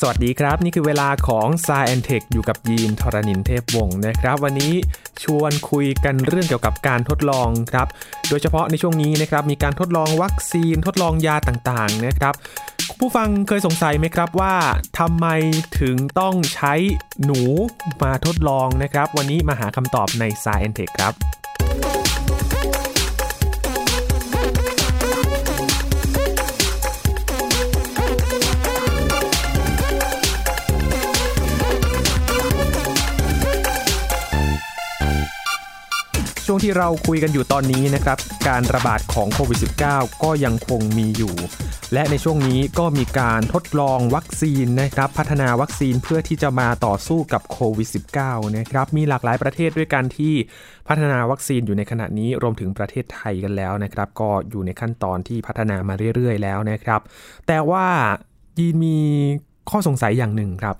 สวัสดีครับ นี่คือเวลาของ s ซแอนเทคอยู่กับยีนทรณินเทพวงศ์นะครับ วันนี้ชวนคุยกันเรื่องเกี่ยวกับการทดลองครับ โดยเฉพาะในช่วงนี้นะครับมีการทดลองวัคซีนทดลองยาต่างๆนะครับ ผู้ฟังเคยสงสัยไหมครับว่าทำไมถึงต้องใช้หนูมาทดลองนะครับ วันนี้มาหาคำตอบใน s ายแอนเทคครับ ช่วงที่เราคุยกันอยู่ตอนนี้นะครับการระบาดของโควิด -19 ก็ยังคงมีอยู่ และในช่วงนี้ก็มีการทดลองวัคซีนนะครับพัฒนาวัคซีนเพื่อที่จะมาต่อสู้กับโควิด -19 นะครับมีหลากหลายประเทศด้วยกันที่พัฒนาวัคซีนอยู่ในขณะนี้รวมถึงประเทศไทยกันแล้วนะครับก็อยู่ในขั้นตอนที่พัฒนามาเรื่อย ๆ แล้วนะครับ แต่ว่ายีนมีข้อสงสัยอย่างหนึ่งครับ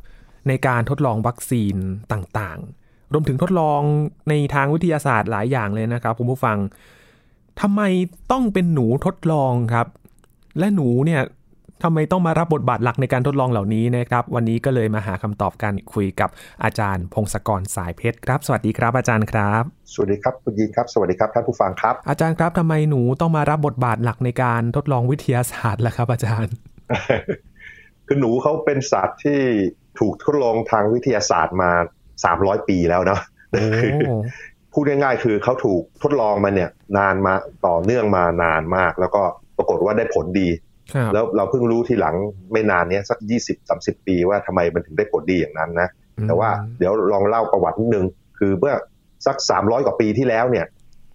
ในการทดลองวัคซีนต่างๆ รวมถึงทดลองในทางวิทยาศาสตร์หลายอย่างเลยนะครับคุณผู้ฟังทำไมต้องเป็นหนูทดลองครับ และหนูเนี่ยทำไมต้องมารับบทบาทหลักในการทดลองเหล่านี้นะครับ วันนี้ก็เลยมาหาคำตอบกันคุยกับอาจารย์ พงศกรสายเพชรครับ สวัสดีครับ อาจารย์ครับ สวัสดีครับคุณยินครับสวัสดีครับท่านผู้ฟังครับ อาจารย์ครับทำไมหนูต้องมารับบทบาทหลักในการทดลองวิทยาศาสตร์ล่ะครับ อาจารย์ คือหนูเขาเป็นสัตว์ที่ถูกทดลองทางวิทยาศาสตร์มา สามร้อยปีแล้วเนาะพูดง่ายๆ คือเขาถูกทดลองมาเนี่ย นานมาต่อเนื่องมานานมาก แล้วก็ปรากฏว่าได้ผลดี แล้วเราเพิ่งรู้ทีหลังไม่นานเนี้ยสักยี่สิบสาสิบปีว่าทำไมมันถึงได้ผลดีอย่างนั้นนะ แต่ว่าเดี๋ยวลองเล่าประวัตินิดนึง คือเมื่อสักสามร้อยกว่าปีที่แล้วเนี่ย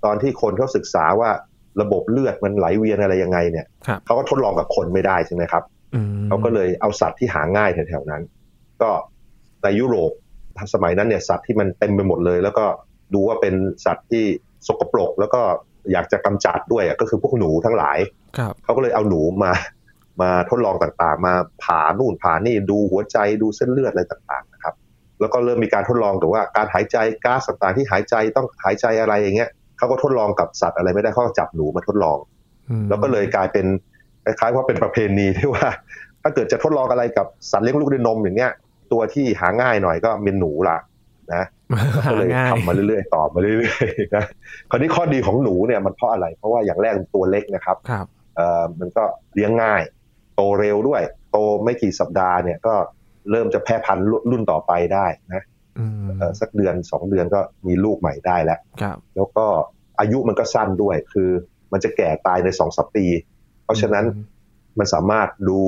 ตอนที่คนเขาศึกษาว่าระบบเลือดมันไหลเวียนอะไรยังไงเนี่ยเขาก็ทดลองกับคนไม่ได้ใช่ไหมครับเขาก็เลยเอาสัตว์ที่หาง่ายแถวๆนั้น ก็ในยุโรป สมัยนั้นเนี่ยสัตว์ที่มันเต็มไปหมดเลย แล้วก็ดูว่าเป็นสัตว์ที่สกปรก แล้วก็อยากจะกำจัดด้วยก็คือพวกหนูทั้งหลายเขาก็เลยเอาหนูมามาทดลองต่างๆ มาผ่านู่นผ่านี่ดูหัวใจดูเส้นเลือดอะไรต่างๆนะครับ แล้วก็เริ่มมีการทดลองแต่ว่าการหายใจก๊าซต่างๆที่หายใจต้องหายใจอะไรอย่างเงี้ยเขาก็ทดลองกับสัตว์อะไรไม่ได้เขาก็จับหนูมาทดลอง แล้วก็เลยกลายเป็นคล้ายๆว่าเป็นประเพณีที่ว่า ถ้าเกิดจะทดลองอะไรกับสัตว์เลี้ยงลูกด้วยนมอย่างเงี้ย ตัวที่หาง่ายหน่อยก็เป็นหนูละนะก็เลยทำมาเรื่อยๆต่อมาเรื่อยๆนะคราวนี้ข้อดีของหนูเนี่ยมันเพราะอะไร เพราะว่าอย่างแรกตัวเล็กนะครับครับเอ่อมันก็เลี้ยงง่าย โตเร็วด้วย โตไม่กี่สัปดาห์เนี่ยก็เริ่มจะแพร่พันธุ์รุ่นต่อไปได้นะสักเดือนสองเดือนก็มีลูกใหม่ได้แล้วแล้วก็อายุมันก็สั้นด้วย คือมันจะแก่ตายในสองสัปปี เพราะฉะนั้นมันสามารถดู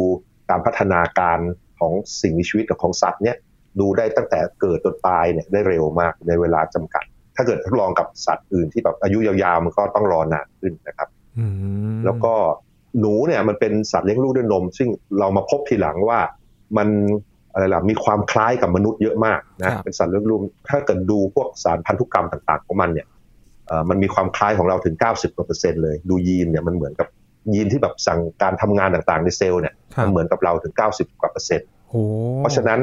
การพัฒนาการ ของสิ่งมีชีวิตกับของสัตว์เนี่ยดูได้ตั้งแต่เกิดจนตายเนี่ยได้เร็วมากในเวลาจำกัด ถ้าเกิดทดลองกับสัตว์อื่นที่แบบอายุยาวๆมันก็ต้องรอนานขึ้นนะครับแล้วก็หนูเนี่ยมันเป็นสัตว์เลี้ยงลูกด้วยนม ซึ่งเรามาพบทีหลังว่ามันอะไรล่ะมีความคล้ายกับมนุษย์เยอะมากนะเป็นสัตว์เลี้ยงลูกถ้าเกิดดูพวกสารพันธุกรรมต่าง ๆ ของมันเนี่ยมันมีความคล้ายของเราถึง 90กว่าเปอร์เซ็นต์เลย ดูยีนเนี่ยมันเหมือนกับ ยีนที่แบบสั่งการทำงานต่างๆในเซลล์เนี่ยมันเหมือนกับเราถึง 90 กว่าเปอร์เซ็นต์เพราะฉะนั้น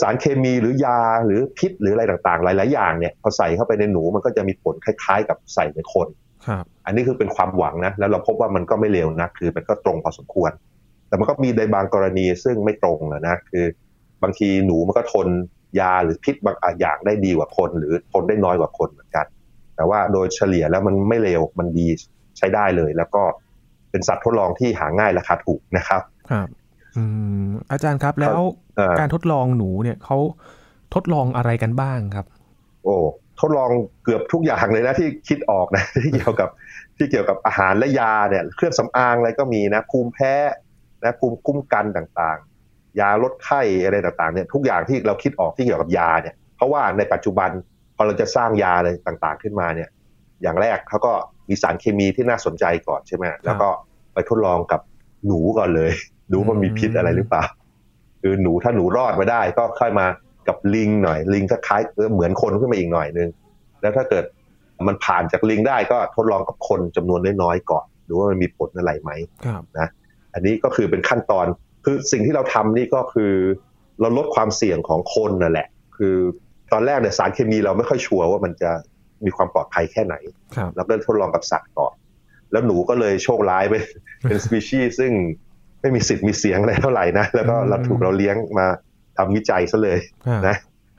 สารเคมีหรือยาหรือพิษหรืออะไรต่างๆ หลาย ๆ อย่างเนี่ยพอใส่เข้าไปในหนูมันก็จะมีผลคล้าย ๆ กับใส่ในคนอันนี้คือเป็นความหวังนะแล้วเราพบว่ามันก็ไม่เลวนะคือมันก็ตรงพอสมควร แต่มันก็มีในบางกรณีซึ่งไม่ตรงนะคือบางทีหนูมันก็ทนยาหรือพิษบางอย่างได้ดีกว่าคน หรือทนได้น้อยกว่าคนเหมือนกัน แต่ว่าโดยเฉลี่ยแล้วมันไม่เลวมันดีใช้ได้เลย แล้วก็ เป็นสัตว์ทดลองที่หาง่ายราคาถูกนะครับอืมอาจารย์ครับแล้วการทดลองหนูเนี่ยเขาทดลองอะไรกันบ้างครับ โอ้ทดลองเกือบทุกอย่างเลยนะที่คิดออกนะที่เกี่ยวกับที่เกี่ยวกับอาหารและยาเนี่ย เครื่องสำอางอะไรก็มีนะภูมิแพ้นะภูมิคุ้มกันต่างๆ ยาลดไข้อะไรต่างๆเนี่ยทุกอย่างที่เราคิดออกที่เกี่ยวกับยาเนี่ยเพราะว่าในปัจจุบันพอเราจะสร้างยาอะไรต่างๆขึ้นมาเนี่ย อย่างแรกเขาก็มีสารเคมีที่น่าสนใจก่อนใช่ไหมแล้วก็ ไปทดลองกับหนูก่อนเลย ดูว่ามีพิษอะไรหรือเปล่าคือหนูถ้าหนูรอดมาได้ ก็ค่อยมากับลิงหน่อย ลิงก็คล้ายเหมือนคนขึ้นมาอีกหน่อยนึงแล้วถ้าเกิดมันผ่านจากลิงได้ก็ทดลองกับคนจำนวนน้อยๆก่อนดูว่ามันมีผลอะไรไหมนะอันนี้ก็คือเป็นขั้นตอนคือสิ่งที่เราทำนี่ก็คือ เราลดความเสี่ยงของคนนั่นแหละ คือตอนแรกเนี่ยสารเคมีเราไม่ค่อยชัวร์ว่ามันจะมีความปลอดภัยแค่ไหนแล้วก็ทดลองกับสัตว์ก่อน แล้วหนูก็เลยโชคร้ายไป เป็นสปีชีส์ซึ่งคไม่มีสิทธิ์มีเสียงอะไรเท่าไหร่นะ แล้วก็เราถูกเราเลี้ยงมาทำวิจัยซะเลยนะ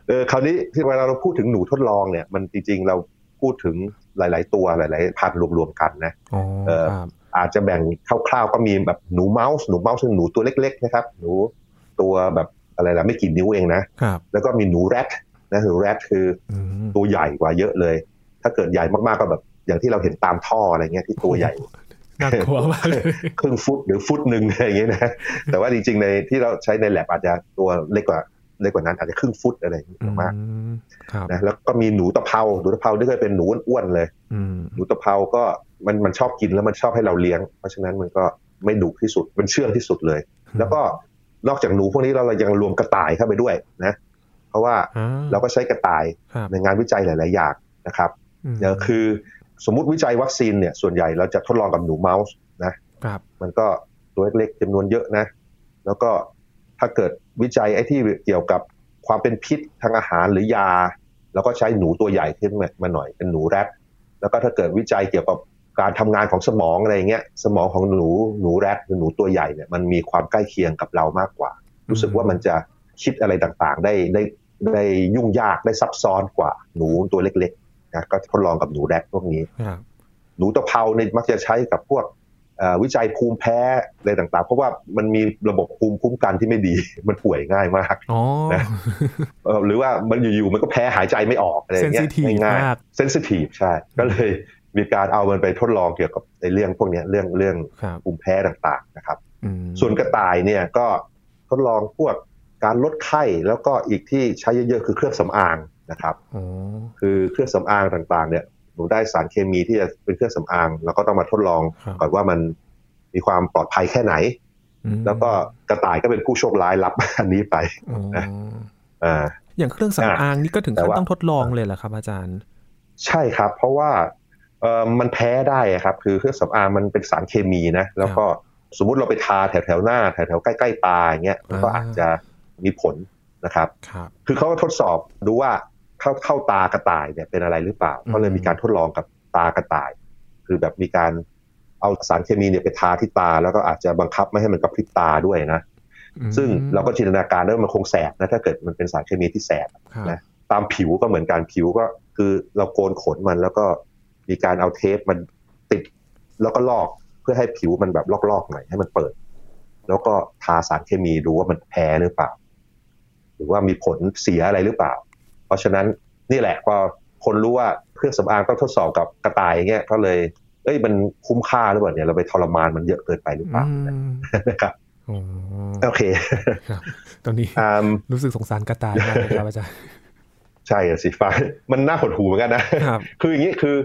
เออคราวนี้ที่เวลาเราพูดถึงหนูทดลองเนี่ย มันจริงๆเราพูดถึงหลาย ๆ ตัวหลาย ๆ พันรวม ๆ กันนะเอออาจจะแบ่งคร่าว ๆ ก็มีแบบหนูเมาส์หนูเมาส์ซึ่งหนูตัวเล็ก ๆ นะครับ หนูตัวแบบอะไรล่ะไม่กี่นิ้วเองนะ แล้วก็มีหนูแรดนะหนูแรดคือตัวใหญ่กว่าเยอะเลย ถ้าเกิดใหญ่มากๆก็แบบ อย่างที่เราเห็นตามท่ออะไรเงี้ยที่ตัวใหญ่น่ากลัวมากเลยครึ่งฟุตหรือฟุตหนึ่งอะไรอย่างเงี้ยนะแต่ว่าจริงๆในที่เราใช้ในแลบอาจจะตัวเล็กกว่าเล็กกว่านั้นอาจจะครึ่งฟุตอะไรอย่างเงี้ยมากนะแล้วก็มีหนูตะเภาหนูตะเภาที่เคยเป็นหนูอ้วนเลยหนูตะเภาก็มันมันชอบกินแล้วมันชอบให้เราเลี้ยง เพราะฉะนั้นมันก็ไม่ดุที่สุดมันเชื่องที่สุดเลย แล้วก็นอกจากหนูพวกนี้เรายังรวมกระต่ายเข้าไปด้วยนะ เพราะว่าเราก็ใช้กระต่ายในงานวิจัยหลาย ๆ อย่างนะครับเดี๋ยวคือ สมมุติวิจัยวัคซีนเนี่ยส่วนใหญ่เราจะทดลองกับหนูเมาส์นะครับมันก็ตัวเล็กๆจำนวนเยอะนะ แล้วก็ถ้าเกิดวิจัยไอ้ที่เกี่ยวกับความเป็นพิษทางอาหารหรือยาเราก็ใช้หนูตัวใหญ่ขึ้นมาหน่อยเป็นหนูแรดแล้วก็ถ้าเกิดวิจัยเกี่ยวกับการทำงานของสมองอะไรเงี้ยสมองของหนูหนูแรดหรือหนูตัวใหญ่เนี่ยมันมีความใกล้เคียงกับเรามากกว่า รู้สึกว่ามันจะคิดอะไรต่างๆ ได้ได้ได้ยุ่งยากได้ซับซ้อนกว่าหนูตัวเล็กๆ นะก็ทดลองกับหนูแรดพวกนี้ หนูตะเภาเนี่ยมักจะใช้กับพวกวิจัยภูมิแพ้อะไรต่างๆ เพราะว่ามันมีระบบภูมิคุ้มกันที่ไม่ดี มันป่วยง่ายมากนะหรือว่ามันอยู่ๆมันก็แพ้หายใจไม่ออกอะไรเงี้ยง่ายเซนซิทีฟใช่ ก็เลยมีการเอามันไปทดลองเกี่ยวกับในเรื่องพวกนี้เรื่องเรื่องภูมิแพ้ต่างๆนะครับส่วนกระต่ายเนี่ยก็ทดลองพวกการลดไข้แล้วก็อีกที่ใช้เยอะๆคือเครื่องสำอาง นะครับคือเครื่องสำอางต่างๆ เนี่ยหนูได้สารเคมีที่จะเป็นเครื่องสำอาง แล้วก็ต้องมาทดลองก่อนว่ามันมีความปลอดภัยแค่ไหน แล้วก็กระต่ายก็เป็นผู้โชคร้ายรับอันนี้ไปอ่าอย่างเครื่องสำอางนี่ก็ถึงขั้นต้องทดลองเลยเหรอครับ อาจารย์ ใช่ครับ เพราะว่าเออมันแพ้ได้ครับ คือเครื่องสำอางมันเป็นสารเคมีนะแล้วก็สมมุติเราไปทาแถวแถวหน้าแถวแถวใกล้ๆตาอย่างเงี้ยมันก็อาจจะมีผลนะครับ คือเขาก็ทดสอบดูว่า เข้าเข้าตากระต่ายเนี่ยเป็นอะไรหรือเปล่า ก็เลยมีการทดลองกับตากระต่าย คือแบบมีการเอาสารเคมีเนี่ยไปทาที่ตา แล้วก็อาจจะบังคับไม่ให้มันกระพริบตาด้วยนะ ซึ่งเราก็จินตนาการได้ว่ามันคงแสบนะถ้าเกิดมันเป็นสารเคมีที่แสบนะตามผิวก็เหมือนการผิวก็คือเราโกนขนมันแล้วก็มีการเอาเทปมันติด แล้วก็ลอกเพื่อให้ผิวมันแบบลอกๆหน่อยให้มันเปิด แล้วก็ทาสารเคมีดูว่ามันแพ้หรือเปล่า หรือว่ามีผลเสียอะไรหรือเปล่า เพราะฉะนั้นนี่แหละพอคนรู้ว่าเครื่องสำอางต้องทดสอบกับกระต่ายเงี้ยก็เลยเอ้ยมันคุ้มค่าหรือเปล่าเนี่ยเราไปทรมานมันเยอะเกินไปหรือเปล่านะครับโอเคตอนนี้รู้สึกสงสารกระต่ายมากเลยครับอาจารย์ใช่สิฟ้ามันน่าหดหูเหมือนกันนะคืออย่างนี้คือ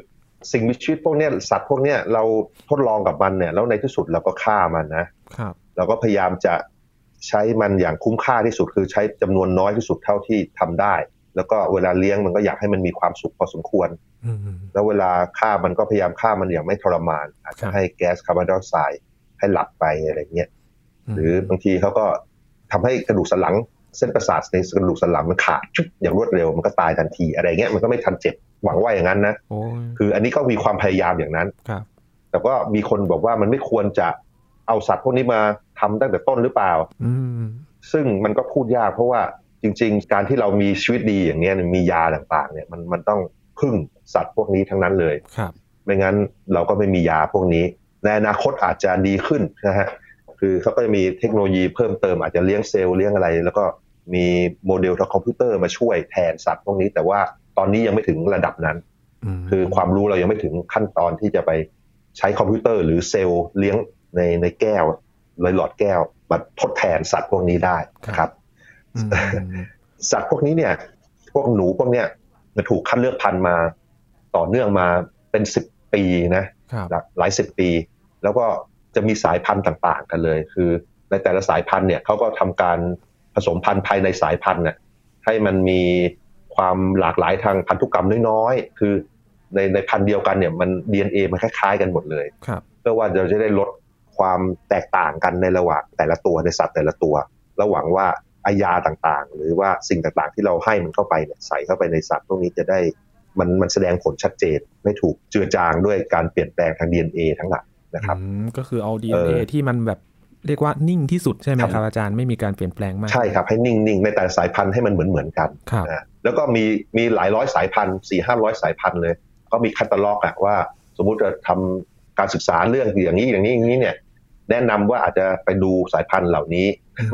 สิ่งมีชีวิตพวกนี้สัตว์พวกนี้เราทดลองกับมันเนี่ยแล้วในที่สุดเราก็ฆ่ามันนะเราก็พยายามจะใช้มันอย่างคุ้มค่าที่สุดคือใช้จำนวนน้อยที่สุดเท่าที่ทำได้ แล้วก็เวลาเลี้ยงมันก็อยากให้มันมีความสุขพอสมควร แล้วเวลาฆ่ามันก็พยายามฆ่ามันอย่างไม่ทรมาน อาจจะให้แก๊สคาร์บอนไดออกไซด์ให้หลับไปอะไรเงี้ย หรือบางทีเขาก็ทำให้กระดูกสันหลัง เส้นประสาทในกระดูกสันหลังมันขาดชุดอย่างรวดเร็วมันก็ตายทันทีอะไรเงี้ยมันก็ไม่ทันเจ็บหวังว่าอย่างนั้นนะคืออันนี้ก็มีความพยายามอย่างนั้นแต่ก็มีคนบอกว่ามันไม่ควรจะเอาสัตว์พวกนี้มาทำตั้งแต่ต้นหรือเปล่าซึ่งมันก็พูดยากเพราะว่า จริง ๆ การที่เรามีชีวิตดีอย่างเนี้ยมียาต่างๆเนี่ยมันมันต้องพึ่งสัตว์พวกนี้ทั้งนั้นเลยครับไม่งั้นเราก็ไม่มียาพวกนี้ ในอนาคตอาจจะดีขึ้นนะฮะคือเขาก็จะมีเทคโนโลยีเพิ่มเติมอาจจะเลี้ยงเซลล์เลี้ยงอะไร แล้วก็มีโมเดลทางคอมพิวเตอร์มาช่วยแทนสัตว์พวกนี้ แต่ว่าตอนนี้ยังไม่ถึงระดับนั้น คือความรู้เรายังไม่ถึงขั้นตอนที่จะไปใช้คอมพิวเตอร์หรือเซลล์เลี้ยงในในแก้วเลยหลอดแก้วมาทดแทนสัตว์พวกนี้ได้นะครับ สัตว์พวกนี้เนี่ย พวกหนูพวกเนี้ยมันถูกคัดเลือกพันธุ์มาต่อเนื่องมาเป็นสิบปีนะหลายสิบปี แล้วก็จะมีสายพันธุ์ต่างๆ กันเลย คือในแต่ละสายพันธุ์เนี่ยเขาก็ทำการผสมพันธุ์ภายในสายพันธุ์เนี่ยให้มันมีความหลากหลายทางพันธุกรรมน้อยๆ คือในในพันธุ์เดียวกันเนี่ยมัน DNA มันคล้ายๆ กันหมดเลยเพื่อว่าเราจะได้ลดความแตกต่างกันในระหว่างแต่ละตัวในสัตว์แต่ละตัว ระหวังว่า อายาต่างๆ หรือว่าสิ่งต่างๆ ที่เราให้มันเข้าไปเนี่ยใส่เข้าไปในสัตว์พวกนี้จะได้มันมันแสดงผลชัดเจนไม่ถูกเจือจางด้วยการเปลี่ยนแปลงทาง DNA ทั้งหลายนะครับก็คือเอา DNA ที่มันแบบเรียกว่านิ่งที่สุดใช่ไหมครับอาจารย์ไม่มีการเปลี่ยนแปลงมากใช่ครับให้นิ่งๆในแต่สายพันธุ์ให้มันเหมือนเหมือนกันนะแล้วก็มีมีหลายร้อยสายพันธุ์สี่ห้าร้อยสายพันธุ์เลย ก็มีคัตตาล็อกอะว่า สมมุติจะทำการศึกษาเรื่องอย่างนี้อย่างนี้อย่างนี้เนี่ย แนะนำว่าอาจจะไปดูสายพันธุ์เหล่านี้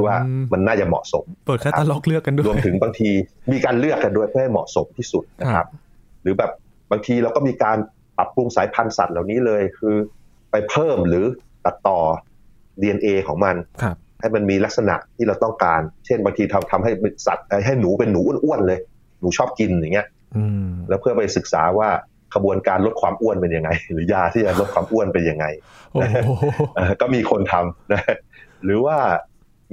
ว่ามันน่าจะเหมาะสม เปิดคัตตาล็อกเลือกกันด้วยรวมถึงบางทีมีการเลือกกันด้วยเพื่อให้เหมาะสมที่สุดนะครับ หรือแบบบางทีเราก็มีการปรับปรุงสายพันธุ์สัตว์เหล่านี้เลย คือไปเพิ่มหรือตัดต่อ DNA ของมันให้มันมีลักษณะที่เราต้องการ เช่นบางทีทำทำให้สัตว์ให้หนูเป็นหนูอ้วนๆเลย หนูชอบกินอย่างเงี้ยแล้วเพื่อไปศึกษาว่า ขบวนการลดความอ้วนเป็นยังไง หรือยาที่จะลดความอ้วนเป็นยังไงก็มีคนทำนะหรือว่า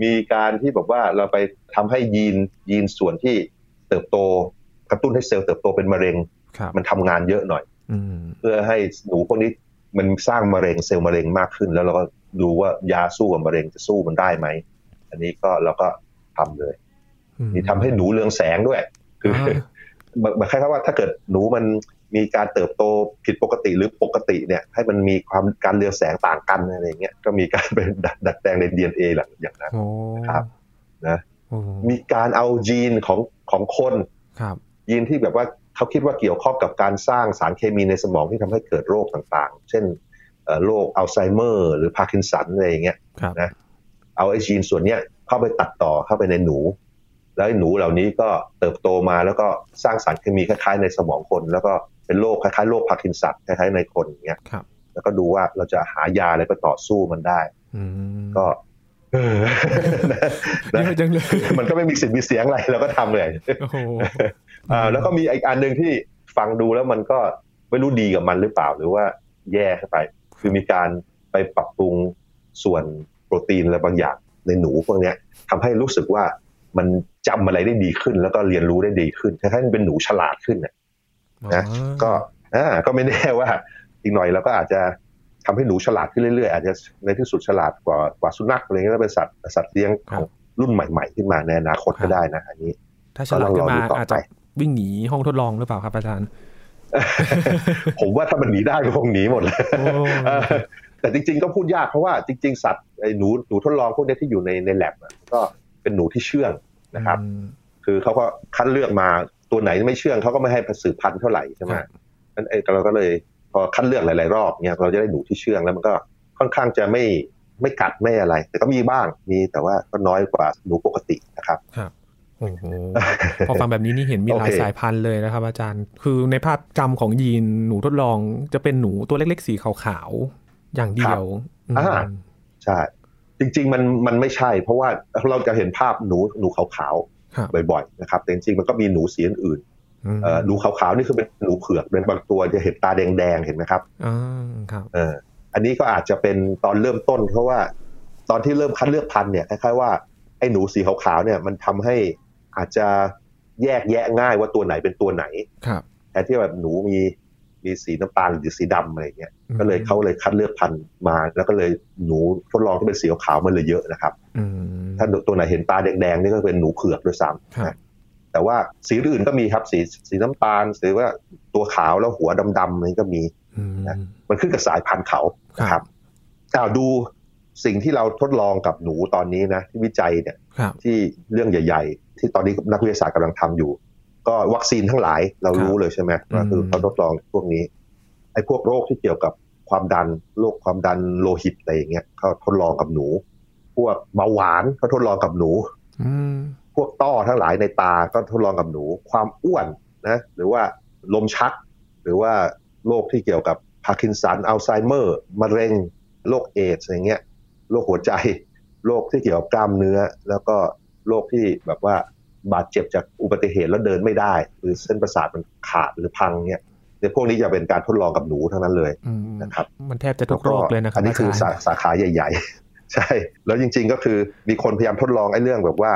มีการที่บอกว่าเราไปทำให้ยีนยีนส่วนที่เติบโตกระตุ้นให้เซลล์เติบโตเป็นมะเร็ง มันทำงานเยอะหน่อยเพื่อให้หนูพวกนี้มันสร้างมะเร็งเซลล์มะเร็งมากขึ้น แล้วเราก็ดูว่ายาสู้กับมะเร็งจะสู้มันได้ไหมอันนี้ก็เราก็ทำเลยมีทำให้หนูเรืองแสงด้วย คือหมายความว่าถ้าเกิดหนูมัน มีการเติบโตผิดปกติหรือปกติเนี่ยให้มันมีความการเรืองแสงต่างกันอะไรเงี้ยก็มีการเป็นดัดแปลงในดีเอ็นเอหลังอย่างนั้นครับนะมีการเอายีนของของคนครับยีนที่แบบว่าเขาคิดว่าเกี่ยวข้องกับการสร้างสารเคมีในสมองที่ทำให้เกิดโรคต่างๆ เช่นโรคอัลไซเมอร์ หรือพาร์กินสันอะไรอย่างเงี้ยนะเอาไอ้ยีนส่วนเนี้ยเข้าไปตัดต่อเข้าไปในหนู แล้วหนูเหล่านี้ก็เติบโตมาแล้วก็สร้างสารเคมีคล้ายๆในสมองคนแล้วก็ เป็นโรคคล้ายๆโรคพาร์กินสันคล้ายๆในคนอย่างเงี้ยแล้วก็ดูว่าเราจะหายาอะไรไปต่อสู้มันได้ก็เยอะจังเลยมันก็ไม่มีสิทธิ์มีเสียงอะไรเราก็ทำเลยอ่าแล้วก็มีอีกอันหนึ่งที่ฟังดูแล้วมันก็ไม่รู้ดีกับมันหรือเปล่าหรือว่าแย่เข้าไป คือมีการไปปรับปรุงส่วนโปรตีนอะไรบางอย่างในหนูพวกนี้ทำให้รู้สึกว่ามันจำอะไรได้ดีขึ้น แล้วก็เรียนรู้ได้ดีขึ้นคล้ายๆเป็นหนูฉลาดขึ้นนะก็อ่าก็ไม่แน่ว่าอีกหน่อยเราก็อาจจะทำให้หนูฉลาดขึ้นเรื่อยๆ อาจจะในที่สุดฉลาดกว่ากว่าสุนัขอะไรเงี้ยเป็นสัตว์สัตว์เลี้ยงของรุ่นใหม่ ๆ ขึ้นมาในอนาคตก็ได้นะ อันนี้ ถ้าฉลาดขึ้นมาอาจจะวิ่งหนีห้องทดลองหรือเปล่าครับอาจารย์ ผมว่าถ้ามันหนีได้ก็คงหนีหมดเลยแต่จริงๆก็พูดยากเพราะว่าจริง ๆ สัตว์ไอ้หนูหนูทดลองพวกนี้ที่อยู่ในในแลบก็เป็นหนูที่เชื่องนะครับ คือเขาก็คัดเลือกมา ตัวไหนไม่เชื่องเขาก็ไม่ให้สืบพันธุ์เท่าไหร่ใช่ไหมนั่นเองเราก็เลยพอคัดเลือกหลาย ๆ รอบเนี่ยเราจะได้หนูที่เชื่องแล้วมันก็ค่อนข้างจะไม่ไม่กัดไม่อะไร แต่ก็มีบ้างมีแต่ว่าก็น้อยกว่าหนูปกตินะครับครับโอ้โหพอฟังแบบนี้นี่เห็นมีหลายสายพันธุ์เลยนะครับ อาจารย์ คือในภาพจำของยีนหนูทดลองจะเป็นหนูตัวเล็กๆสีขาวๆอย่างเดียวอ่าใช่จริง ๆ มันมันไม่ใช่ เพราะว่าเราจะเห็นภาพหนูหนูขาวๆ บ่อยๆนะครับแต่จริงๆมันก็มีหนูสีอื่นหนูขาวๆนี่คือเป็นหนูเผือกเป็นบางตัวจะเห็นตาแดงๆเห็นไหมครับอ๋อครับเอออันนี้ก็อาจจะเป็นตอนเริ่มต้นเพราะว่า ตอนที่เริ่มคัดเลือกพันธุ์เนี่ยคล้ายๆว่าไอ้หนูสีขาวๆเนี่ยมันทำให้อาจจะแยกแยะง่ายว่าตัวไหนเป็นตัวไหนครับแทนที่แบบหนูมี มีสีน้ำตาลหรือสีดำอะไรเงี้ยก็เลยเขาเลยคัดเลือกพันธุ์มา แล้วก็เลยหนูทดลองที่เป็นสีขาวมันเลยเยอะนะครับถ้าตัวไหนเห็นตาแดงๆนี่ก็เป็นหนูเผือกด้วยซ้ำแต่ว่าสีอื่นก็มีครับสีสีน้ำตาลหรือว่าตัวขาวแล้วหัวดำๆนี่ก็มีนะมันขึ้นกับสายพันธุ์เขาครับกล่าวดูสิ่งที่เราทดลองกับหนูตอนนี้นะที่วิจัยเนี่ยที่เรื่องใหญ่ ๆ ที่ตอนนี้นักวิทยาศาสตร์กำลังทำอยู่ ก็วัคซีนทั้งหลายเรารู้เลยใช่ไหมว่าคือเขาทดลองพวกนี้ไอ้พวกโรคที่เกี่ยวกับความดันโรคความดันโลหิตอะไรอย่างเงี้ยเขาทดลองกับหนู พวกเบาหวานเขาทดลองกับหนูพวกต้อทั้งหลายในตาก็ทดลองกับหนู ความอ้วนนะหรือว่าลมชัก หรือว่าโรคที่เกี่ยวกับพาร์กินสันอัลไซเมอร์มะเร็งโรคเอดส์อะไรเงี้ยโรคหัวใจโรคที่เกี่ยวกับกล้ามเนื้อ แล้วก็โรคที่แบบว่า บาดเจ็บจากอุบัติเหตุแล้วเดินไม่ได้ หรือเส้นประสาทมันขาดหรือพังเนี่ยในพวกนี้จะเป็นการทดลองกับหนูทั้งนั้นเลยนะครับมันแทบจะทุกโรคเลยนะครับอันนี้คือสาขาใหญ่ ๆ ใช่ แล้วจริง ๆก็คือมีคนพยายามทดลองไอ้เรื่องแบบว่า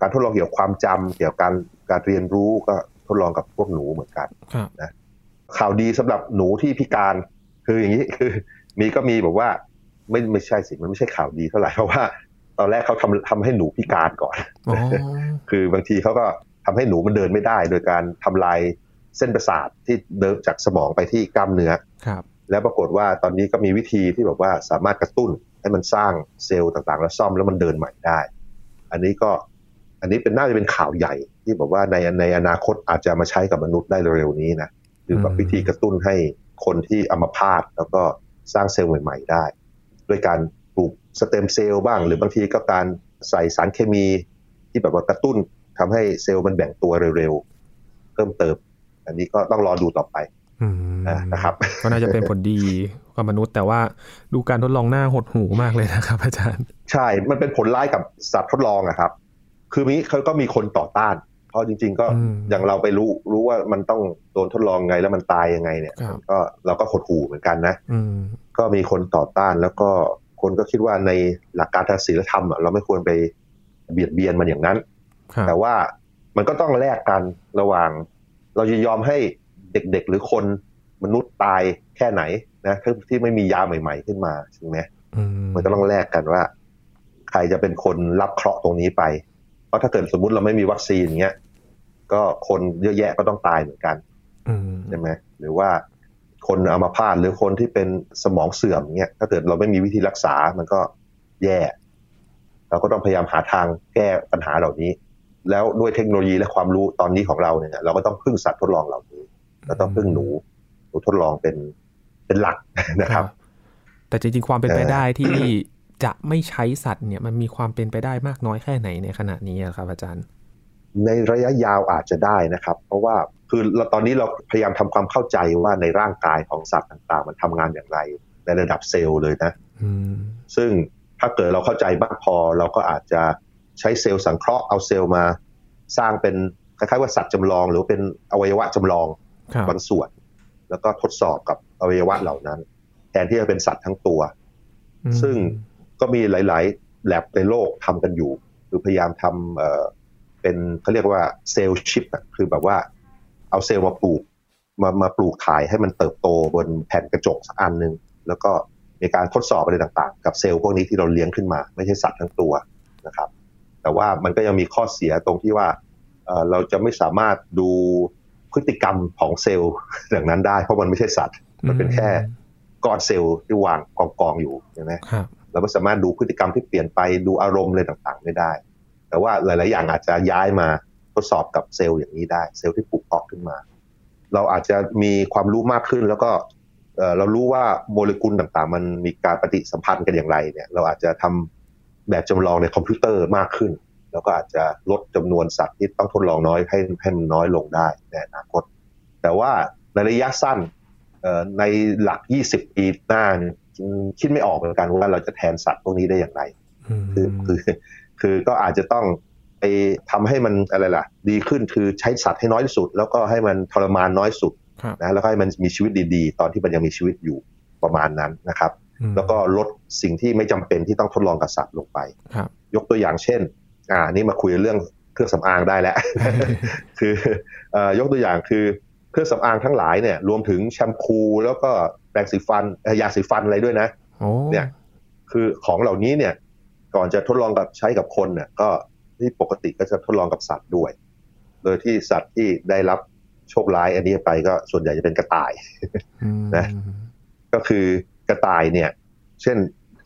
การทดลองเกี่ยวกับความจำเกี่ยวกับการการเรียนรู้ก็ทดลองกับพวกหนูเหมือนกันนะข่าวดีสำหรับหนูที่พิการ คืออย่างนี้คือมีก็มีบอกว่าไม่ไม่ใช่สิมันไม่ใช่ข่าวดีเท่าไหร่เพราะว่า ตอนแรกเขาทำทำให้หนูพิการก่อน คือบางทีเขาก็ทำให้หนูมันเดินไม่ได้ โดยการทำลายเส้นประสาทที่เดินจากสมองไปที่กล้ามเนื้อครับแล้วปรากฏว่าตอนนี้ก็มีวิธีที่แบบว่าสามารถกระตุ้นให้มันสร้างเซลล์ต่างๆ แล้วซ่อมแล้วมันเดินใหม่ได้ อันนี้ก็อันนี้เป็นน่าจะเป็นข่าวใหญ่ที่บอกว่าในในอนาคตอาจจะมาใช้กับมนุษย์ได้เร็วๆนี้นะคือแบบวิธีกระตุ้นให้คนที่อัมพาตแล้วก็สร้างเซลล์ใหม่ ๆ ได้ ด้วยการ ปลูกสเต็มเซลล์บ้าง หรือบางทีก็การใส่สารเคมีที่แบบว่ากระตุ้นทำให้เซลล์มันแบ่งตัวเร็วๆ เพิ่มเติม อันนี้ก็ต้องรอดูต่อไปนะครับ ก็น่าจะเป็นผลดีกับมนุษย์ แต่ว่าดูการทดลองหน้าหดหูมากเลยนะครับ อาจารย์ ใช่ มันเป็นผลร้ายกับสัตว์ทดลองอะครับ คือนี้เขาก็มีคนต่อต้าน เพราะจริง ๆ ก็อย่างเราไปรู้รู้ว่ามันต้องโดนทดลองไงแล้วมันตายยังไงเนี่ย ก็เราก็หดหูเหมือนกันนะก็มีคนต่อต้านแล้วก็ คนก็คิดว่าในหลักการทางศีลธรรมเราไม่ควรไปเบียดเบียนมันอย่างนั้น แต่ว่ามันก็ต้องแลกกันระหว่าง เราจะยอมให้เด็กๆ หรือคนมนุษย์ตายแค่ไหนนะที่ไม่มียาใหม่ ๆ ขึ้นมาใช่ไหมมันก็ต้องแลกกันว่า ใครจะเป็นคนรับเคราะห์ตรงนี้ไป เพราะถ้าเกิดสมมุติเราไม่มีวัคซีนเงี้ยก็คนเยอะแยะก็ต้องตายเหมือนกันใช่ไหมหรือว่า คนอัมาพาตหรือคนที่เป็นสมองเสื่อมเงี้ยถ้าเกิดเราไม่มีวิธีรักษามันก็แย่ เราก็ต้องพยายามหาทางแก้ปัญหาเหล่านี้ แล้วด้วยเทคโนโลยีและความรู้ตอนนี้ของเราเนี่ย เราก็ต้องพึ่งสัตว์ทดลองเหล่านี้เราต้องพึ่งหนูหนูทดลองเป็นเป็นหลักนะครับ แต่จริงๆความเป็นไปได้ที่จะไม่ใช้สัตว์เนี่ยมันมีความเป็นไปได้มากน้อยแค่ไหนในขณะนี้ครับอาจารย์ ในระยะยาวอาจจะได้นะครับ เพราะว่า คือเราตอนนี้เราพยายามทำความเข้าใจว่าในร่างกายของสัตว์ต่างๆ มันทำงานอย่างไร ในระดับเซลล์เลยนะซึ่งถ้าเกิดเราเข้าใจมากพอ เราก็อาจจะใช้เซลล์สังเคราะห์เอาเซลล์มา สร้างเป็นคล้ายๆว่าสัตว์จำลอง หรือเป็นอวัยวะจำลองบางส่วน แล้วก็ทดสอบกับอวัยวะเหล่านั้น แทนที่จะเป็นสัตว์ทั้งตัว ซึ่งก็มีหลาย ๆ แลบในโลกทำกันอยู่ คือพยายามทำเเป็นเขาเรียกว่าเซลล์ชิปคือแบบว่า เอาเซลล์มาปลูกมามาปลูกถ่ายให้มันเติบโตบนแผ่นกระจกสักอันหนึ่งแล้วก็มีการทดสอบอะไรต่างๆ กับเซลล์พวกนี้ที่เราเลี้ยงขึ้นมา ไม่ใช่สัตว์ทั้งตัวนะครับ แต่ว่ามันก็ยังมีข้อเสียตรงที่ว่าเราจะไม่สามารถดูพฤติกรรมของเซลล์อย่างนั้นได้ เพราะมันไม่ใช่สัตว์ มันเป็นแค่ก้อนเซลล์ที่วางกองกองอยู่ใช่ไหมเราไม่สามารถดูพฤติกรรมที่เปลี่ยนไปดูอารมณ์อะไรต่างๆ ไม่ได้ แต่ว่าหลาย ๆ อย่างอาจจะย้ายมาท ดสอบกับเซลล์อย่างนี้ได้ เซลล์ที่ปลูกออกขึ้นมา เราอาจจะมีความรู้มากขึ้นแล้วก็เรารู้ว่าโมเลกุลต่างๆ มันมีการปฏิสัมพันธ์กันอย่างไรเนี่ย เราอาจจะทำแบบจำลองในคอมพิวเตอร์มากขึ้น แล้วก็อาจจะลดจำนวนสัตว์ที่ต้องทดลองน้อยให้ให้มันน้อยลงได้ในอนาคต แต่ว่าในระยะสั้นในหลัก 20 ปีหน้าคิดไม่ออกเหมือนกันว่าเราจะแทนสัตว์พวกนี้ได้อย่างไร คือคือคือก็อาจจะต้อง ไปทำให้มันอะไรล่ะ ดีขึ้นคือใช้สัตว์ให้น้อยที่สุด แล้วก็ให้มันทรมานน้อยสุดนะแล้วก็ให้มันมีชีวิตดีๆ ตอนที่มันยังมีชีวิตอยู่ประมาณนั้นนะครับ แล้วก็ลดสิ่งที่ไม่จำเป็นที่ต้องทดลองกับสัตว์ลงไปยกตัวอย่างเช่น อ่านี่มาคุยเรื่องเครื่องสำอางได้แล้ว คือยกตัวอย่างคือเครื่องสำอางทั้งหลายเนี่ยรวมถึงแชมพู แล้วก็แปรงสีฟันยาสีฟันอะไรด้วยนะเนี่ยคือของเหล่านี้เนี่ยก่อนจะทดลองกับใช้กับคนเนี่ยก็ ที่ปกติก็จะทดลองกับสัตว์ด้วย โดยที่สัตว์ที่ได้รับโชคร้ายอันนี้ไปก็ส่วนใหญ่จะเป็นกระต่ายนะก็คือกระต่ายเนี่ย เช่น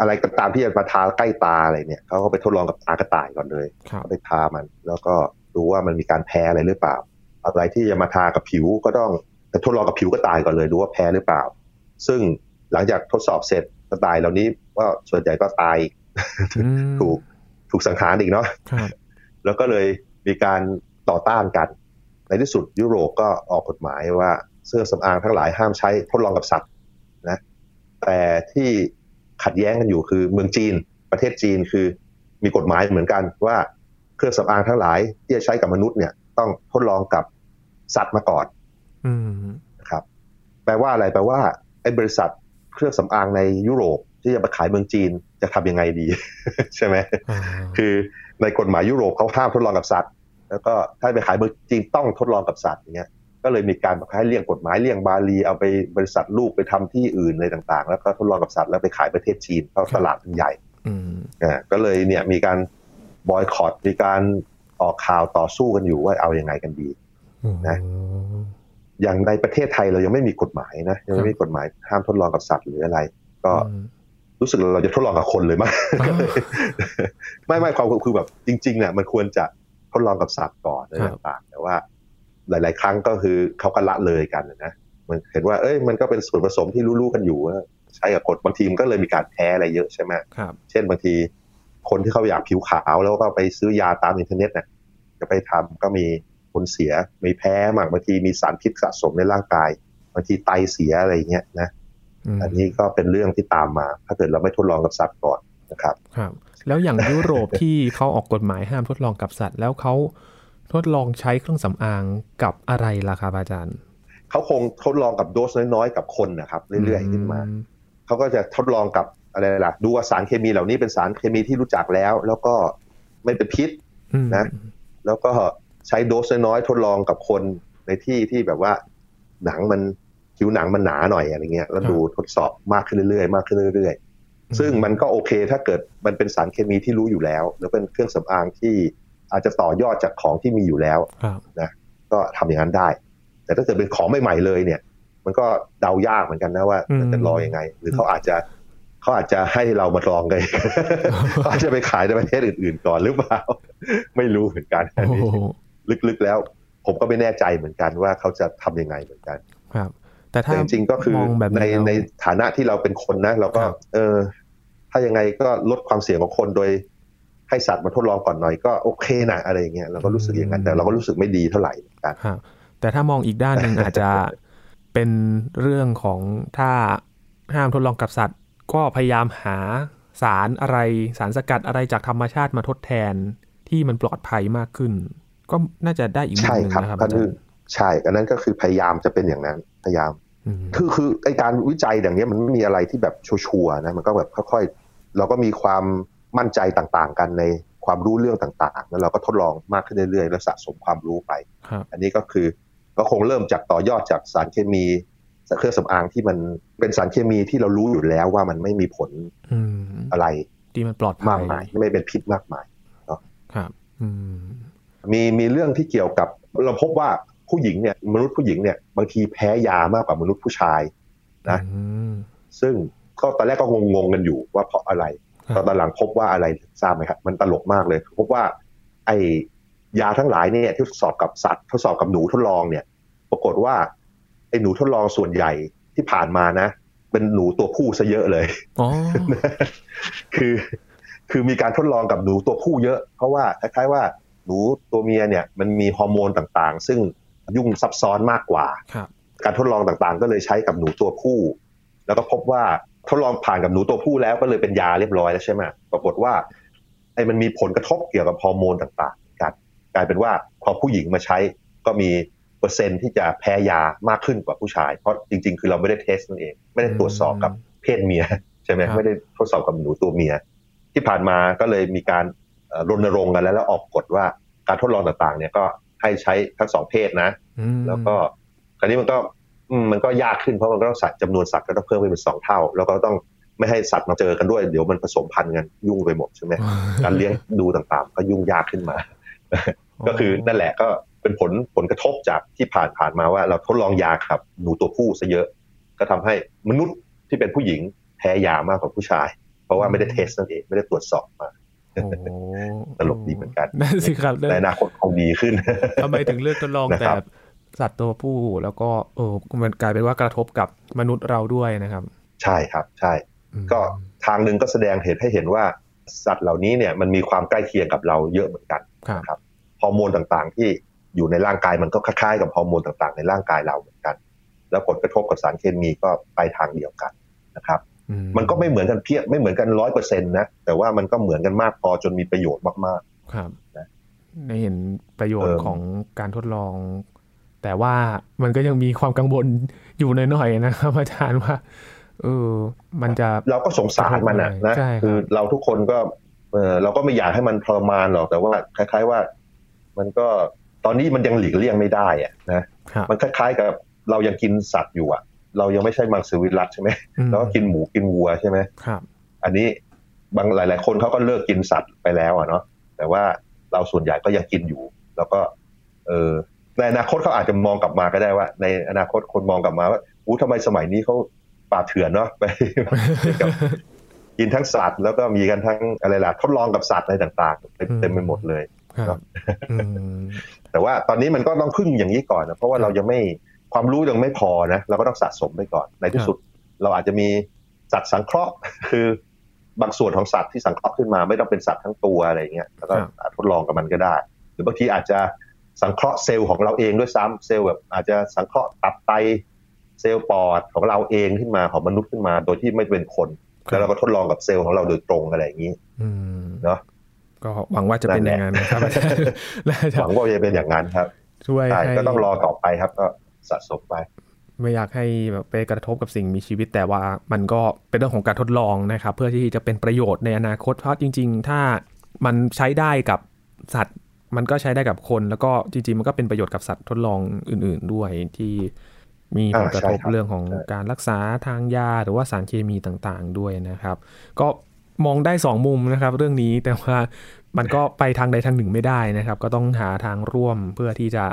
อะไรก็ตามที่จะมาทาใกล้ตาอะไรเนี่ยเขาก็ไปทดลองกับตากระต่ายก่อนเลยเขาไปทามัน แล้วก็ดูว่ามันมีการแพ้อะไรหรือเปล่า อะไรที่จะมาทากับผิวก็ต้องทดลองกับผิวกระต่ายก่อนเลยดูว่าแพ้หรือเปล่า ซึ่งหลังจากทดสอบเสร็จกระต่ายเหล่านี้ก็ส่วนใหญ่ก็ตายถูกถูกสังหารอีกเนาะ แล้วก็เลยมีการต่อต้านกัน ในที่สุดยุโรปก็ออกกฎหมายว่าเสื้อสำอางทั้งหลายห้ามใช้ทดลองกับสัตว์นะแต่ที่ขัดแย้งกันอยู่คือเมืองจีน ประเทศจีนคือมีกฎหมายเหมือนกันว่าเครื่องสำอางทั้งหลายที่จะใช้กับมนุษย์เนี่ย ต้องทดลองกับสัตว์มาก่อนนะครับ แปลว่าอะไรแปลว่าไอ้บริษัทเครื่องสำอางในยุโรป ที่จะมาขายเมืองจีนจะทำยังไงดี ใช่ไหมคือในกฎหมายยุโรปเขาห้ามทดลองกับสัตว์ แล้วก็ถ้าไปขายเมืองจีนต้องทดลองกับสัตว์อย่างเงี้ยก็เลยมีการให้เลี่ยงกฎหมายเลี่ยงบาลีเอาไปบริษัทลูกไปทำที่อื่นอะไรต่างๆ แล้วก็ทดลองกับสัตว์แล้วไปขายประเทศจีนเพราะตลาดมันใหญ่อ่าก็เลยเนี่ยมีการบอยคอรดมีการออกข่าวต่อสู้กันอยู่ว่าเอาอยัางไงกันดีนะอย่างในประเทศไทยเรายังไม่มีกฎหมายนะยังไม่มีกฎหมายห้ามทดลองกับสัตว์หรืออะไร ก็ รู้สึกเราจะทดลองกับคนเลยมั้ยไม่ไม่ความคือแบบจริงๆเนี่ยมันควรจะทดลองกับสัตว์ก่อนอะไรต่างๆแต่ว่าหลาย ๆ ครั้งก็คือเขาก็ละเลยกันนะมันเห็นว่าเอ้ยมันก็เป็นส่วนผสมที่รู้ๆกันอยู่ว่าใช้กับกดบางทีมันก็เลยมีการแพ้อะไรเยอะใช่ไหมครับเช่นบางทีคนที่เขาอยากผิวขาวแล้วก็ไปซื้อยาตามอินเทอร์เน็ตเนี่ยจะไปทำก็มีผลเสียมีแพ้มากบางทีมีสารพิษสะสมในร่างกายบางทีไตเสียอะไรเงี้ยนะ อันนี้ก็เป็นเรื่องที่ตามมา ถ้าเกิดเราไม่ทดลองกับสัตว์ก่อนนะครับครับ แล้วอย่างยุโรปที่เขาออกกฎหมายห้ามทดลองกับสัตว์ แล้วเขาทดลองใช้เครื่องสำอางกับอะไรล่ะครับอาจารย์เขาคงทดลองกับโดสน้อยๆกับคนนะครับ เรื่อยๆขึ้นมาเขาก็จะทดลองกับอะไรล่ะดูว่าสารเคมีเหล่านี้เป็นสารเคมีที่รู้จักแล้ว แล้วก็ไม่เป็นพิษนะ แล้วก็ใช้โดสน้อยๆทดลองกับคนในที่ที่แบบว่าหนังมัน ผิวหนังมันหนาหน่อยอะไรเงี้ยแล้วดูทดสอบมากขึ้นเรื่อยๆมากขึ้นเรื่อยๆ ซึ่งมันก็โอเคถ้าเกิดมันเป็นสารเคมีที่รู้อยู่แล้วแล้วเป็นเครื่องสำอางที่อาจจะต่อยอดจากของที่มีอยู่แล้วนะก็ทำอย่างนั้นได้ แต่ถ้าเกิดเป็นของใหม่ๆเลยเนี่ย มันก็เดายากเหมือนกันนะว่าจะรอยังไง หรือเขาอาจจะเขาอาจจะให้เรามาลองกันเขาอาจจะไปขายในประเทศอื่น ๆ ก่อนหรือเปล่า ไม่รู้เหมือนกันอันนี้ลึกๆแล้ว ผมก็ไม่แน่ใจเหมือนกันว่าเขาจะทํำยังไงเหมือนกัน ครับ แต่ถ้าจริงๆก็คือในในฐานะที่เราเป็นคนนะ เราก็ เออ ถ้ายังไงก็ลดความเสี่ยงของคนโดย ให้สัตว์มาทดลองก่อนหน่อยก็โอเคนะอะไรเงี้ยเราก็รู้สึกอย่างนั้นแต่เราก็รู้สึกไม่ดีเท่าไหร่กันแต่ถ้ามองอีกด้านหนึ่งอาจจะเป็นเรื่องของถ้าห้ามทดลองกับสัตว์ ก็พยายามหาสารอะไรสารสกัดอะไรจากธรรมชาติมาทดแทนที่มันปลอดภัยมากขึ้น ก็น่าจะได้อีกมุมหนึ่งนะครับใช่อันนั้นก็คือพยายามจะเป็นอย่างนั้นพยายาม คือคือไอการวิจัยอย่างนี้มันไม่มีอะไรที่แบบชัวร์นะมันก็แบบค่อยๆ เราก็มีความมั่นใจต่างๆ กันในความรู้เรื่องต่างๆ แล้วเราก็ทดลองมากขึ้นเรื่อยๆ แล้วสะสมความรู้ไป อันนี้ก็คือก็คงเริ่มจากต่อยอดจากสารเคมีเครื่องสำอางที่มันเป็นสารเคมีที่เรารู้อยู่แล้วว่ามันไม่มีผลอะไรที่มันปลอดภัยมากมายไม่เป็นพิษมากมายเนาะครับมีมีเรื่องที่เกี่ยวกับเราพบว่า ผู้หญิงเนี่ยมนุษย์ผู้หญิงเนี่ยบางทีแพ้ยามากกว่ามนุษย์ผู้ชายนะซึ่งก็ตอนแรกก็งงๆกันอยู่ว่าเพราะอะไรตอนหลังพบว่าอะไรทราบไหมครับมันตลกมากเลย พบว่า ไอยาทั้งหลายเนี่ยที่ทดสอบกับสัตว์ทดสอบกับหนูทดลองเนี่ย ปรากฏว่าไอหนูทดลองส่วนใหญ่ที่ผ่านมานะ เป็นหนูตัวผู้ซะเยอะเลยคือ คือมีการทดลองกับหนูตัวผู้เยอะ เพราะว่าคล้ายๆว่าหนูตัวเมียเนี่ย มันมีฮอร์โมนต่างๆ ซึ่ง ยุ่งซับซ้อนมากกว่า การทดลองต่างๆ ก็เลยใช้กับหนูตัวผู้ แล้วก็พบว่าทดลองผ่านกับหนูตัวผู้แล้วก็เลยเป็นยาเรียบร้อยแล้วใช่ไหมปรากฏว่าไอ้มันมีผลกระทบเกี่ยวกับฮอร์โมนต่างๆกันกลายเป็นว่าพอผู้หญิงมาใช้ก็มีเปอร์เซ็นต์ที่จะแพ้ยามากขึ้นกว่าผู้ชาย เพราะจริง ๆ คือเราไม่ได้เทสนั่นเอง ไม่ได้ตรวจสอบกับเพศเมียใช่ไหมไม่ได้ทดสอบกับหนูตัวเมีย ที่ผ่านมาก็เลยมีการรณรงค์กันแล้วแล้วออกกฎว่าการทดลองต่างๆ เนี่ยก็ ให้ใช้ทั้งสองเพศนะ แล้วก็คราวนี้มันก็มันก็ยากขึ้นเพราะมันก็ต้องสัตว์จำนวนสัตว์ก็ต้องเพิ่มไปเป็นสองเท่า แล้วก็ต้องไม่ให้สัตว์มาเจอกันด้วย เดี๋ยวมันผสมพันธุ์กันยุ่งไปหมดใช่ไหมการเลี้ยงดูต่างๆ ก็ยุ่งยากขึ้นมา ก็คือนั่นแหละก็เป็นผลผลกระทบจากที่ผ่านผ่านมาว่า เราทดลองยาครับหนูตัวผู้ซะเยอะ ก็ทำให้มนุษย์ที่เป็นผู้หญิงแพ้ยามากกว่าผู้ชาย เพราะว่าไม่ได้เทสนั่นเองไม่ได้ตรวจสอบมา ตลกดีเหมือนกันนั่นสิครับในอนาคตคงดีขึ้นทำไมถึงเลือกทดลองแต่สัตว์ตัวผู้แล้วก็เออมันกลายเป็นว่ากระทบกับมนุษย์เราด้วยนะครับ ใช่ครับใช่ ก็ทางหนึ่งก็แสดงเหตุให้เห็นว่าสัตว์เหล่านี้เนี่ยมันมีความใกล้เคียงกับเราเยอะเหมือนกันครับฮอร์โมนต่างๆ ที่อยู่ในร่างกายมันก็คล้ายๆกับฮอร์โมนต่างๆ ในร่างกายเราเหมือนกัน แล้วผลกระทบกับสารเคมีก็ไปทางเดียวกันนะครับ มันก็ไม่เหมือนกันเพียบไม่เหมือนกันร้อยเปอร์เซ็นต์นะแต่ว่ามันก็เหมือนกันมากพอจนมีประโยชน์มากๆ ครับนะในเห็นประโยชน์ของการทดลอง แต่ว่ามันก็ยังมีความกังวลอยู่หน่อยๆนะครับอาจารย์ว่าเออมันจะเราก็สงสารมันนะนะคือเราทุกคนก็เออเราก็ไม่อยากให้มันทรมานหรอกแต่ว่าคล้าย ๆว่า มันก็ตอนนี้มันยังหลีกเลี่ยงไม่ได้อะนะมันคล้ายๆกับเรายังกินสัตว์อยู่อะ เรายังไม่ใช่มังสวิรัตใช่ไหมเราก็กินหมูกินวัวใช่ไหมครับ อันนี้บางหลาย ๆ คนเขาก็เลิกกินสัตว์ไปแล้วอะเนาะแต่ว่าเราส่วนใหญ่ก็ยังกินอยู่ แล้วก็ เออในอนาคตเขาอาจจะมองกลับมาก็ได้ว่า ในอนาคตคนมองกลับมาว่าอู้ทำไมสมัยนี้เขาป่าเถื่อนเนาะไปกับกินทั้งสัตว์แล้วก็มีกันทั้งอะไรล่ะทดลองกับสัตว์อะไรต่างๆเต็มไปหมดเลยแต่ว่าตอนนี้มันก็ต้องพึ่งอย่างนี้ก่อนนะเพราะว่าเรายังไม่ ความรู้ยังไม่พอนะเราก็ต้องสะสมไปก่อน ในที่สุดเราอาจจะมีสัตว์สังเคราะห์ คือบางส่วนของสัตว์ที่สังเคราะห์ขึ้นมาไม่ต้องเป็นสัตว์ทั้งตัวอะไรเงี้ยแล้วก็ทดลองกับมันก็ได้ หรือบางทีอาจจะสังเคราะห์เซลล์ของเราเองด้วยซ้ำเซลล์แบบอาจจะสังเคราะห์ตับไตเซลล์ปอดของเราเองขึ้นมาของมนุษย์ขึ้นมาโดยที่ไม่เป็นคนแล้วเราก็ทดลองกับเซลล์ของเราโดยตรงอะไรอย่างนี้เนาะก็หวังว่าจะเป็นอย่างนั้นนะครับหวังว่าจะเป็นอย่างนั้นครับช่วยก็ต้องรอต่อไปครับก็ สะสมไปไม่อยากให้แบบไปกระทบกับสิ่งมีชีวิต แต่ว่ามันก็เป็นเรื่องของการทดลองนะครับ เพื่อที่จะเป็นประโยชน์ในอนาคตเพราะจริง ๆ ถ้ามันใช้ได้กับสัตว์ มันก็ใช้ได้กับคน แล้วก็จริง ๆ มันก็เป็นประโยชน์กับสัตว์ทดลองอื่น ๆ ด้วยที่มีผลกระทบเรื่องของการรักษาทางยาหรือว่าสารเคมีต่างๆ ด้วยนะครับ ก็มองได้สองมุมนะครับ เรื่องนี้แต่ว่ามันก็ไปทางใดทางหนึ่งไม่ได้นะครับ ก็ต้องหาทางร่วมเพื่อที่จะ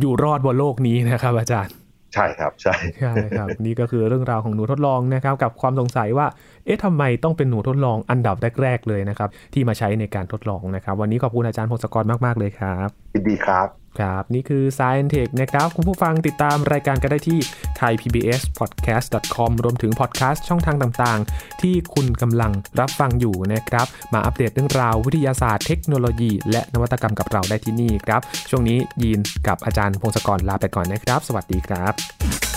อยู่รอดบนโลกนี้นะครับอาจารย์ ใช่ครับใช่ใช่ครับ นี่ก็คือเรื่องราวของหนูทดลองนะครับ กับความสงสัยว่า เอ๊ะทำไมต้องเป็นหนูทดลองอันดับแรก ๆ เลยนะครับ ที่มาใช้ในการทดลองนะครับ วันนี้ขอบคุณอาจารย์พงศกรมากๆเลยครับยินดีครับ ครับ นี่คือ Science Tech นะครับ คุณผู้ฟังติดตามรายการกันได้ที่ thaipbspodcast.com รวมถึงพอดแคสต์ช่องทางต่างๆ ที่คุณกำลังรับฟังอยู่นะครับ มาอัปเดตเรื่องราววิทยาศาสตร์เทคโนโลยี และนวัตกรรมกับเราได้ที่นี่ครับ ช่วงนี้ยีนกับอาจารย์พงศกรลาไปก่อนนะครับ สวัสดีครับ